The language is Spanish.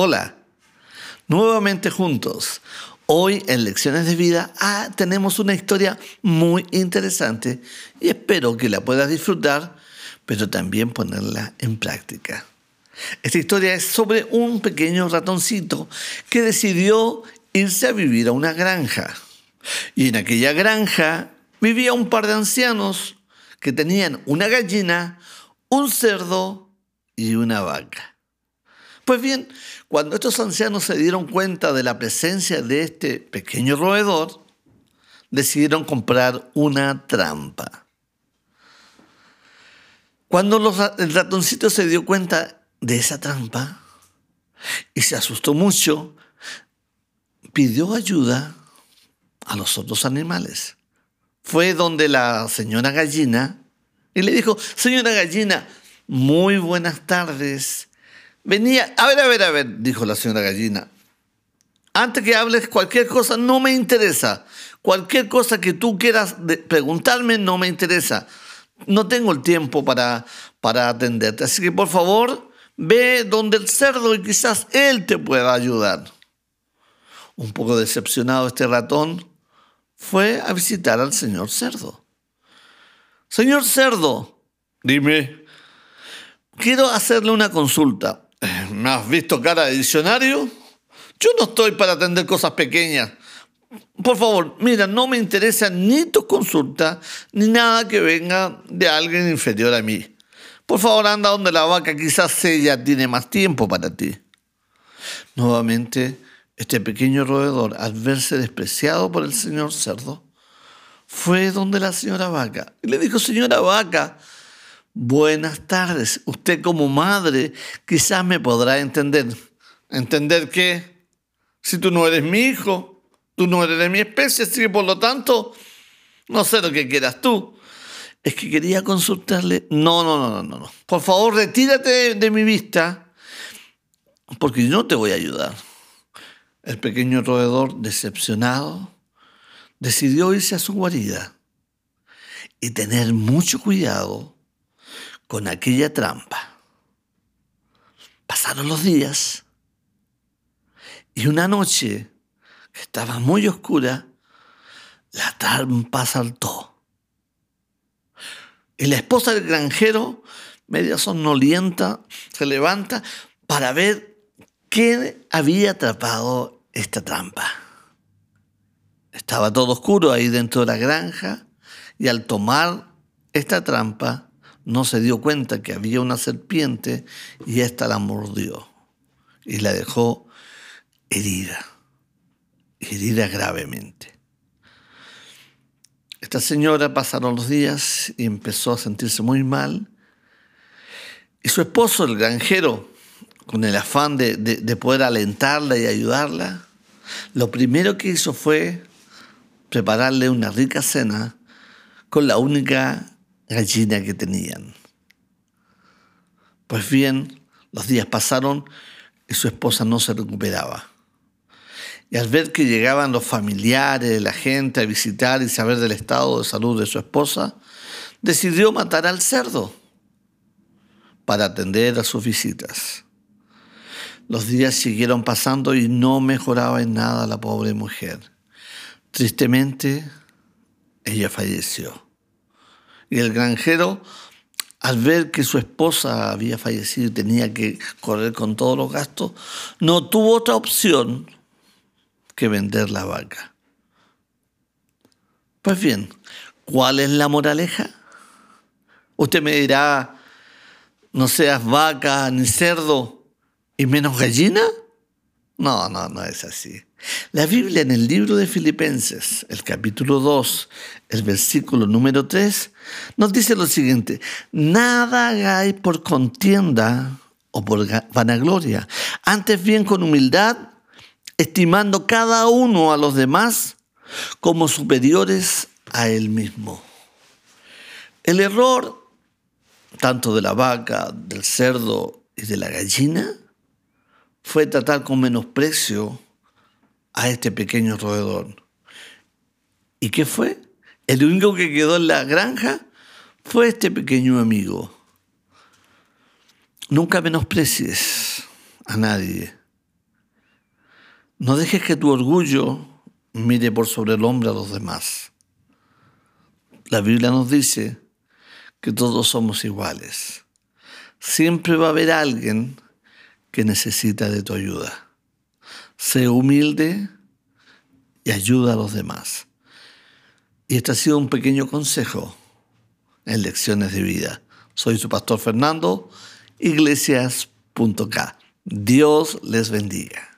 Hola, nuevamente juntos. Hoy en Lecciones de Vida ah, tenemos una historia muy interesante y espero que la puedas disfrutar, pero también ponerla en práctica. Esta historia es sobre un pequeño ratoncito que decidió irse a vivir a una granja. Y en aquella granja vivía un par de ancianos que tenían una gallina, un cerdo y una vaca. Pues bien, cuando estos ancianos se dieron cuenta de la presencia de este pequeño roedor, decidieron comprar una trampa. Cuando el ratoncito se dio cuenta de esa trampa y se asustó mucho, pidió ayuda a los otros animales. Fue donde la señora gallina y le dijo, señora gallina, muy buenas tardes. Venía, a ver, a ver, a ver, dijo la señora gallina. Antes que hables cualquier cosa, no me interesa. Cualquier cosa que tú quieras preguntarme, no me interesa. No tengo el tiempo para, para atenderte. Así que por favor, ve donde el cerdo y quizás él te pueda ayudar. Un poco decepcionado este ratón, fue a visitar al señor cerdo. Señor cerdo, dime, quiero hacerle una consulta. ¿Me has visto cara de diccionario? Yo no estoy para atender cosas pequeñas. Por favor, mira, no me interesa ni tu consulta, ni nada que venga de alguien inferior a mí. Por favor, anda donde la vaca, quizás ella tiene más tiempo para ti. Nuevamente, este pequeño roedor, al verse despreciado por el señor cerdo, fue donde la señora vaca y le dijo, señora vaca, Buenas tardes. Usted como madre quizás me podrá entender. ¿Entender qué? Si tú no eres mi hijo, tú no eres de mi especie, así que por lo tanto, no sé lo que quieras tú. Es que quería consultarle. No, no, no, no, no. Por favor, retírate de mi vista, porque yo no te voy a ayudar. El pequeño roedor, decepcionado, decidió irse a su guarida y tener mucho cuidado con aquella trampa. Pasaron los días y una noche que estaba muy oscura, la trampa saltó. Y la esposa del granjero, media somnolienta, se levanta para ver quién había atrapado esta trampa. Estaba todo oscuro ahí dentro de la granja y al tomar esta trampa, no se dio cuenta que había una serpiente y ésta la mordió y la dejó herida, herida gravemente. Esta señora pasaron los días y empezó a sentirse muy mal y su esposo, el granjero, con el afán de, de poder alentarla y ayudarla, lo primero que hizo fue prepararle una rica cena con la única gallina que tenían. Pues bien, los días pasaron y su esposa no se recuperaba. Y al ver que llegaban los familiares, la gente a visitar y saber del estado de salud de su esposa, decidió matar al cerdo para atender a sus visitas. Los días siguieron pasando y no mejoraba en nada la pobre mujer. Tristemente, ella falleció. Y el granjero, al ver que su esposa había fallecido y tenía que correr con todos los gastos, no tuvo otra opción que vender la vaca. Pues bien, ¿cuál es la moraleja? Usted me dirá, no seas vaca ni cerdo y menos gallina. No, no, no es así. La Biblia en el libro de Filipenses, el capítulo 2, el versículo número 3, nos dice lo siguiente, nada hagáis por contienda o por vanagloria, antes bien con humildad, estimando cada uno a los demás como superiores a él mismo. El error, tanto de la vaca, del cerdo y de la gallina, fue tratar con menosprecio a este pequeño roedor. ¿Y qué fue? El único que quedó en la granja fue este pequeño amigo. Nunca menosprecies a nadie. No dejes que tu orgullo mire por sobre el hombre a los demás. La Biblia nos dice que todos somos iguales. Siempre va a haber alguien que necesita de tu ayuda. Sé humilde y ayuda a los demás. Y este ha sido un pequeño consejo en lecciones de vida. Soy su pastor Fernando, iglesias.k. Dios les bendiga.